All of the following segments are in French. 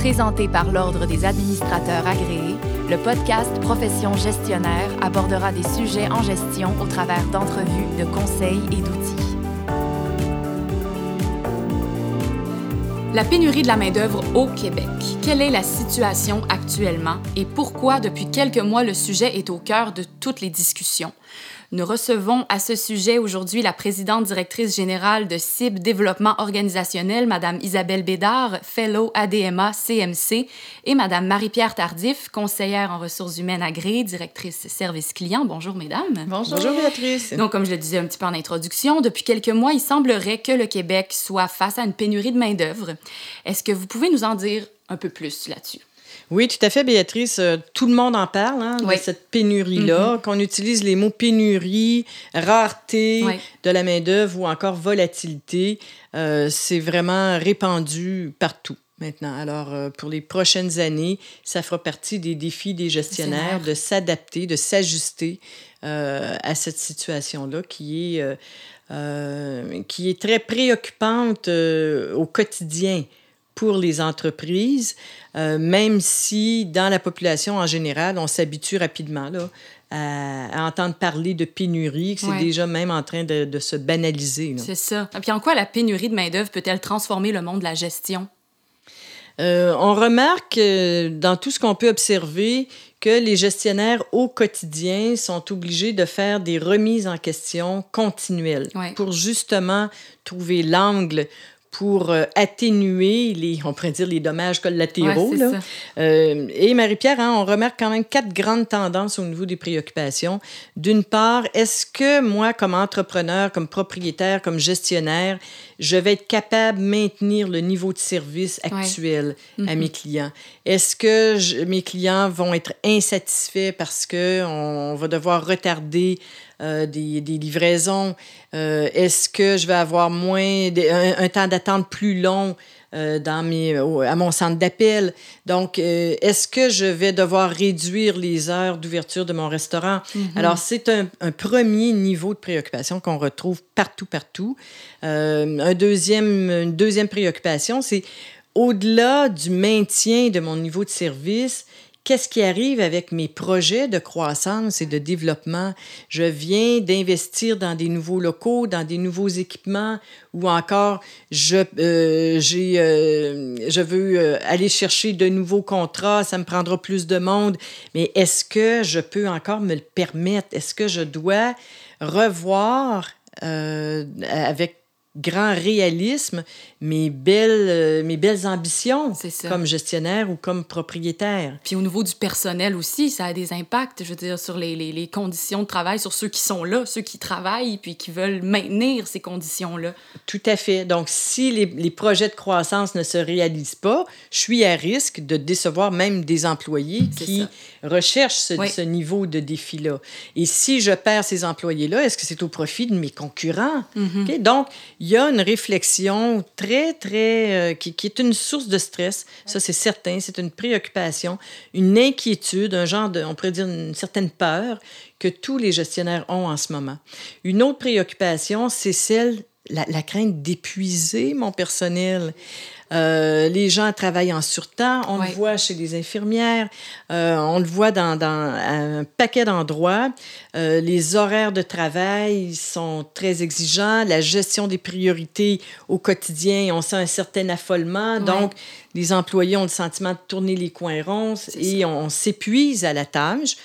Présenté par l'Ordre des administrateurs agréés, le podcast Profession gestionnaire abordera des sujets en gestion au travers d'entrevues, de conseils et d'outils. La pénurie de la main-d'œuvre au Québec. Quelle est la situation actuellement et pourquoi depuis quelques mois le sujet est au cœur de toutes les discussions? Nous recevons à ce sujet aujourd'hui la présidente directrice générale de CIB Développement organisationnel, Madame Isabelle Bédard, Fellow ADMA CMC, et Madame Marie-Pierre Tardif, conseillère en ressources humaines agréée, directrice service client. Bonjour, Mesdames. Bonjour. Bonjour, Béatrice. Donc, comme je le disais un petit peu en introduction, depuis quelques mois, il semblerait que le Québec soit face à une pénurie de main-d'œuvre. Est-ce que vous pouvez nous en dire un peu plus là-dessus? Oui, tout à fait, Béatrice. Euh, tout le monde en parle, hein, de cette pénurie-là. Mm-hmm. Qu'on utilise les mots pénurie, rareté de la main-d'œuvre ou encore volatilité, euh, c'est vraiment répandu partout maintenant. Alors, euh, pour les prochaines années, ça fera partie des défis des gestionnaires de s'adapter, de s'ajuster à cette situation-là qui est, qui est très préoccupante au quotidien pour les entreprises, euh, même si dans la population en général, on s'habitue rapidement là, à, entendre parler de pénurie, que c'est déjà même en train de, se banaliser. C'est ça. Et puis en quoi la pénurie de main-d'œuvre peut-elle transformer le monde de la gestion? Euh, on remarque euh, dans tout ce qu'on peut observer que les gestionnaires au quotidien sont obligés de faire des remises en question continuelles pour justement trouver l'angle pour euh, atténuer les, on pourrait dire, les dommages collatéraux. là. Euh, et Marie-Pierre, hein, on remarque quand même quatre grandes tendances au niveau des préoccupations. D'une part, est-ce que moi, comme entrepreneur, comme propriétaire, comme gestionnaire, je vais être capable de maintenir le niveau de service actuel à mm-hmm. mes clients? Est-ce que mes clients vont être insatisfaits parce qu'on va devoir retarder euh, des, des, livraisons? Euh, est-ce que je vais avoir moins, un, temps d'attente plus long euh, dans mes, à mon centre d'appel? Donc, est-ce que je vais devoir réduire les heures d'ouverture de mon restaurant? Mm-hmm. Alors, c'est un, un, premier niveau de préoccupation qu'on retrouve partout, partout. un deuxième, une deuxième préoccupation, c'est au-delà du maintien de mon niveau de service, qu'est-ce qui arrive avec mes projets de croissance et de développement? Je viens d'investir dans des nouveaux locaux, dans des nouveaux équipements, ou encore je, euh, euh, je veux euh, aller chercher de nouveaux contrats, ça me prendra plus de monde, mais est-ce que je peux encore me le permettre? Est-ce que je dois revoir avec grand réalisme mes belles, euh, mes belles ambitions comme gestionnaire ou comme propriétaire. Puis au niveau du personnel aussi, ça a des impacts, je veux dire, sur les, les, les, conditions de travail, sur ceux qui sont là, ceux qui travaillent, puis qui veulent maintenir ces conditions-là. Tout à fait. Donc, si les, les, projets de croissance ne se réalisent pas, je suis à risque de décevoir même des employés qui recherchent ce, ce, niveau de défi-là. Et si je perds ces employés-là, est-ce que c'est au profit de mes concurrents? Mm-hmm. Donc, il y a une réflexion très, très... Euh, qui, qui, est une source de stress, ça c'est certain, c'est une préoccupation, une inquiétude, un genre de, on pourrait dire une certaine peur que tous les gestionnaires ont en ce moment. Une autre préoccupation, c'est celle, la, la crainte d'épuiser mon personnel. Euh, les gens travaillent en surtemps. On le voit chez les infirmières. Euh, on le voit dans, dans un paquet d'endroits. Euh, les horaires de travail sont très exigeants. La gestion des priorités au quotidien, on sent un certain affolement. Donc, les employés ont le sentiment de tourner les coins ronds et on s'épuise à la tâche.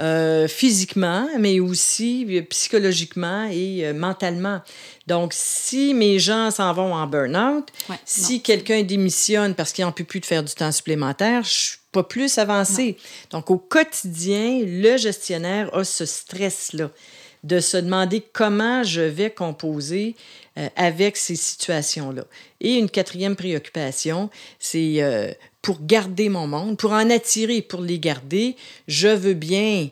Euh, physiquement, mais aussi euh, psychologiquement et euh, mentalement. Donc, si mes gens s'en vont en burn-out, si quelqu'un démissionne parce qu'il n'en peut plus de faire du temps supplémentaire, je suis pas plus avancé. Donc, au quotidien, le gestionnaire a ce stress-là de se demander comment je vais composer avec ces situations-là. Et une quatrième préoccupation, c'est pour garder mon monde, pour en attirer, pour les garder, je veux bien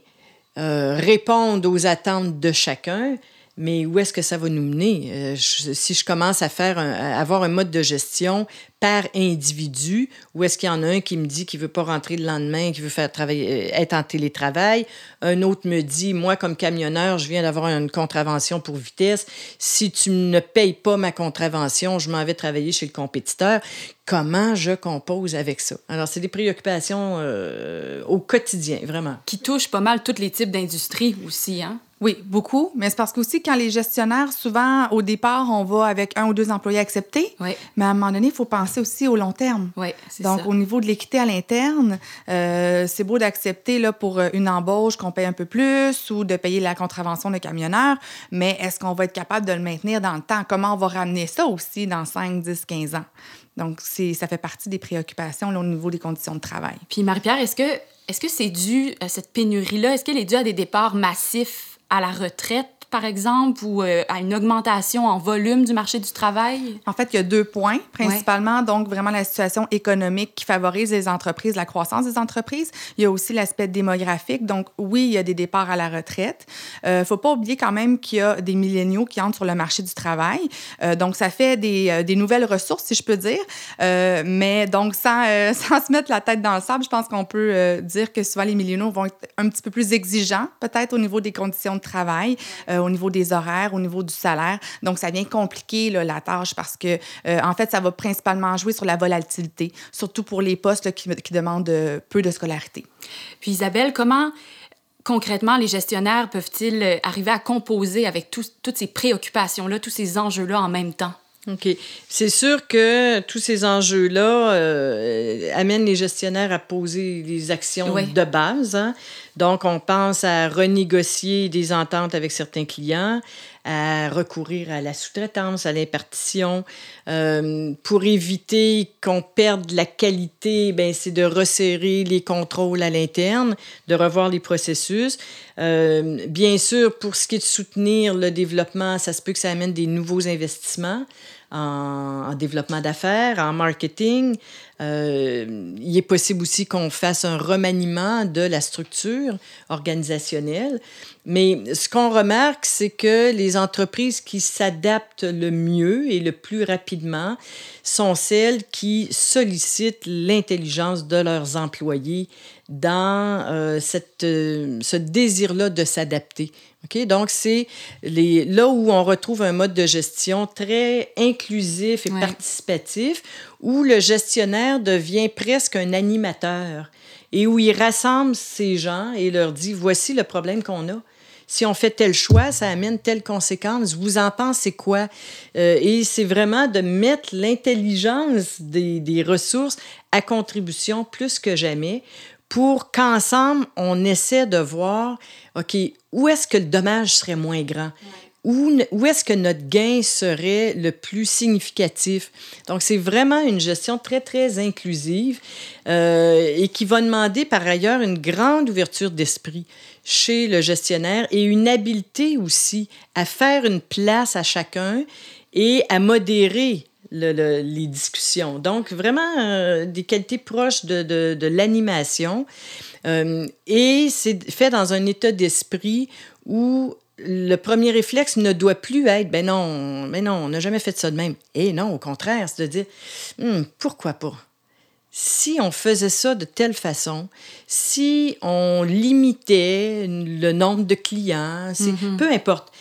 euh, répondre aux attentes de chacun, Mais où est-ce que ça va nous mener? Euh, si je commence à faire avoir un mode de gestion par individu, où est-ce qu'il y en a un qui me dit qu'il veut pas rentrer le lendemain, qu'il veut faire travailler, euh, être en télétravail, un autre me dit, moi comme camionneur, je viens d'avoir une contravention pour vitesse, si tu ne payes pas ma contravention, je m'en vais travailler chez le compétiteur. Comment je compose avec ça? Alors, c'est des préoccupations euh, au quotidien, vraiment. Qui touchent pas mal tous les types d'industries aussi, hein? Oui, beaucoup. Mais c'est parce qu'aussi, quand les gestionnaires, souvent, au départ, on va avec un ou deux employés acceptés. Oui. Mais à un moment donné, il faut penser aussi au long terme. Oui, c'est Donc, au niveau de l'équité à l'interne, euh, c'est beau d'accepter là, pour euh, une embauche qu'on paye un peu plus ou de payer la contravention de camionneur, mais est-ce qu'on va être capable de le maintenir dans le temps? Comment on va ramener ça aussi dans 5, 10, 15 ans? Donc, ça fait partie des préoccupations au niveau des conditions de travail. Puis, Marie-Pierre, est-ce que est-ce que c'est dû à cette pénurie-là? Est-ce qu'elle est due à des départs massifs? À la retraite, par exemple, ou euh, à une augmentation en volume du marché du travail? En fait, il y a deux points, principalement. Donc, vraiment la situation économique qui favorise les entreprises, la croissance des entreprises. Il y a aussi l'aspect démographique. Donc, oui, il y a des départs à la retraite. Il euh, ne faut pas oublier quand même qu'il y a des milléniaux qui entrent sur le marché du travail. Euh, donc, ça fait des, des, nouvelles ressources, si je peux dire. mais donc, sans, sans se mettre la tête dans le sable, je pense qu'on peut dire que souvent les milléniaux vont être un petit peu plus exigeants, peut-être au niveau des conditions de travail, euh, au niveau des horaires, au niveau du salaire. Donc, ça vient compliquer là, la tâche parce que, euh, en fait, ça va principalement jouer sur la volatilité, surtout pour les postes qui, qui, demandent euh, peu de scolarité. Puis, Isabelle, comment concrètement les gestionnaires peuvent-ils arriver à composer avec toutes ces préoccupations-là, tous ces enjeux-là en même temps? OK. C'est sûr que tous ces enjeux-là euh, amènent les gestionnaires à poser des actions de base. Hein. Donc, on pense à renégocier des ententes avec certains clients, à recourir à la sous-traitance, à l'impartition. Euh, pour éviter qu'on perde la qualité, ben, c'est de resserrer les contrôles à l'interne, de revoir les processus. Euh, bien sûr, pour ce qui est de soutenir le développement, ça se peut que ça amène des nouveaux investissements en, développement d'affaires, en marketing. Euh, il est possible aussi qu'on fasse un remaniement de la structure organisationnelle. Mais ce qu'on remarque, c'est que les entreprises qui s'adaptent le mieux et le plus rapidement sont celles qui sollicitent l'intelligence de leurs employés dans euh, cette, euh, ce désir-là de s'adapter. Okay? Donc, c'est là où on retrouve un mode de gestion très inclusif et participatif, où le gestionnaire devient presque un animateur et où il rassemble ces gens et leur dit, voici le problème qu'on a si on fait tel choix, ça amène telle conséquence. Vous en pensez quoi? Euh, et c'est vraiment de mettre l'intelligence des, des, ressources à contribution plus que jamais pour qu'ensemble, on essaie de voir, OK, où est-ce que le dommage serait moins grand? Où, où est-ce que notre gain serait le plus significatif? Donc, c'est vraiment une gestion très, très inclusive euh, et qui va demander par ailleurs une grande ouverture d'esprit chez le gestionnaire et une habileté aussi à faire une place à chacun et à modérer les discussions. Donc, vraiment euh, des qualités proches de, de, de l'animation. Euh, et c'est fait dans un état d'esprit où le premier réflexe ne doit plus être ben non, mais non, on n'a jamais fait ça de même. Et non, au contraire, c'est de dire hmm, pourquoi pas? Si on faisait ça de telle façon, si on limitait le nombre de clients, mm-hmm. peu importe,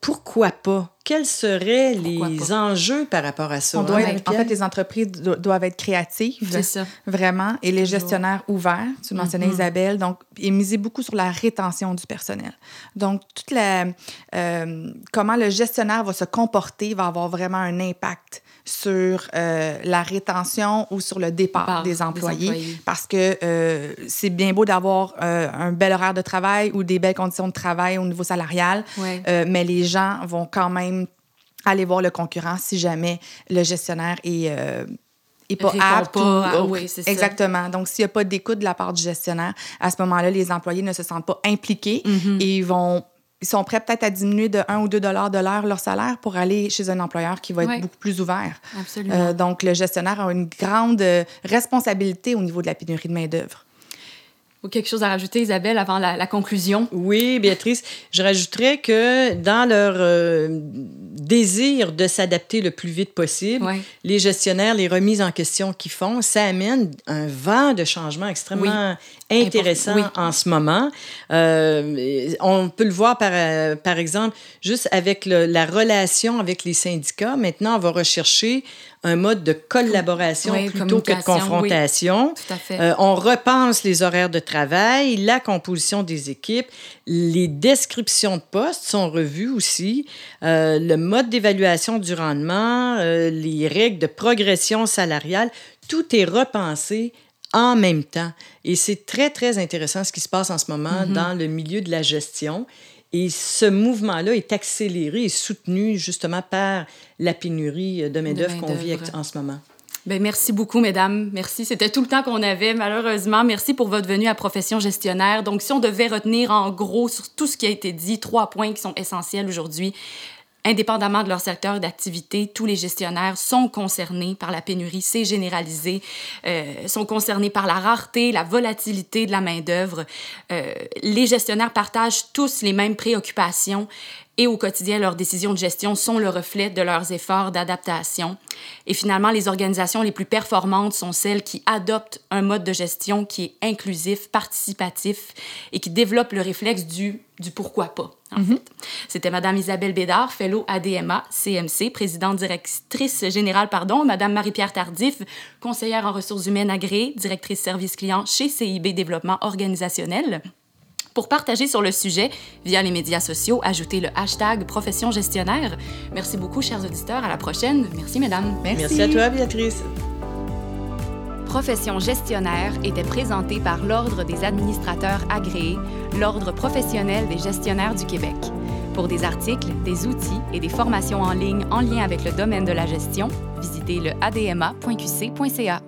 pourquoi pas? Quels seraient les enjeux par rapport à ça? On doit en fait, les entreprises doivent être créatives. C'est ça. Vraiment. Et les gestionnaires ouverts. Tu mentionnais mm-hmm. Isabelle. Donc, et miser beaucoup sur la rétention du personnel. Donc, toute la, euh, comment le gestionnaire va se comporter va avoir vraiment un impact sur euh, la rétention ou sur le départ des employés, parce que euh, c'est bien beau d'avoir euh, un bel horaire de travail ou des belles conditions de travail au niveau salarial, mais les gens vont quand même aller voir le concurrent si jamais le gestionnaire est est pas apte. oui, exactement. Donc, s'il n'y a pas d'écoute de la part du gestionnaire, à ce moment-là, les employés ne se sentent pas impliqués mm-hmm. et ils vont ils sont prêts peut-être à diminuer de 1 ou 2 dollars de l'heure leur salaire pour aller chez un employeur qui va être beaucoup plus ouvert. Absolument. Euh, donc, le gestionnaire a une grande euh, responsabilité au niveau de la pénurie de main-d'œuvre. Ou quelque chose à rajouter, Isabelle, avant la, conclusion? Oui, Béatrice, je rajouterais que dans leur euh, désir de s'adapter le plus vite possible, les gestionnaires, les remises en question qu'ils font, ça amène un vent de changement extrêmement intéressant en ce moment. Euh, on peut le voir, par, euh, par exemple, juste avec la relation avec les syndicats. Maintenant, on va rechercher un mode de collaboration plutôt que de confrontation. Euh, on repense les horaires de travail, la composition des équipes, les descriptions de postes sont revues aussi, euh, le mode d'évaluation du rendement, euh, les règles de progression salariale, tout est repensé en même temps. Et c'est très, très intéressant ce qui se passe en ce moment mm-hmm. dans le milieu de la gestion. Et ce mouvement-là est accéléré et soutenu justement par la pénurie de main-d'œuvre qu'on vit en ce moment. Bien, merci beaucoup, mesdames. Merci. C'était tout le temps qu'on avait, malheureusement. Merci pour votre venue à Profession gestionnaire. Donc, si on devait retenir en gros sur tout ce qui a été dit, trois points qui sont essentiels aujourd'hui, Indépendamment de leur secteur d'activité, tous les gestionnaires sont concernés par la pénurie, c'est généralisé, euh, sont concernés par la rareté, la volatilité de la main-d'œuvre. Euh, les gestionnaires partagent tous les mêmes préoccupations et au quotidien, leurs décisions de gestion sont le reflet de leurs efforts d'adaptation. Et finalement, les organisations les plus performantes sont celles qui adoptent un mode de gestion qui est inclusif, participatif et qui développe le réflexe du, du pourquoi pas. En fait. C'était Madame Isabelle Bédard, fellow ADMA, CMC, présidente directrice générale, pardon, Madame Marie-Pierre Tardif, conseillère en ressources humaines agréée, directrice service client chez CIB Développement organisationnel. Pour partager sur le sujet via les médias sociaux, ajoutez le hashtag profession gestionnaire. Merci beaucoup, chers auditeurs. À la prochaine. Merci, mesdames. Merci, Merci à toi, Béatrice. Profession gestionnaire était présentée par l'Ordre des administrateurs agréés, l'Ordre professionnel des gestionnaires du Québec. Pour des articles, des outils et des formations en ligne en lien avec le domaine de la gestion, visitez le adma.qc.ca.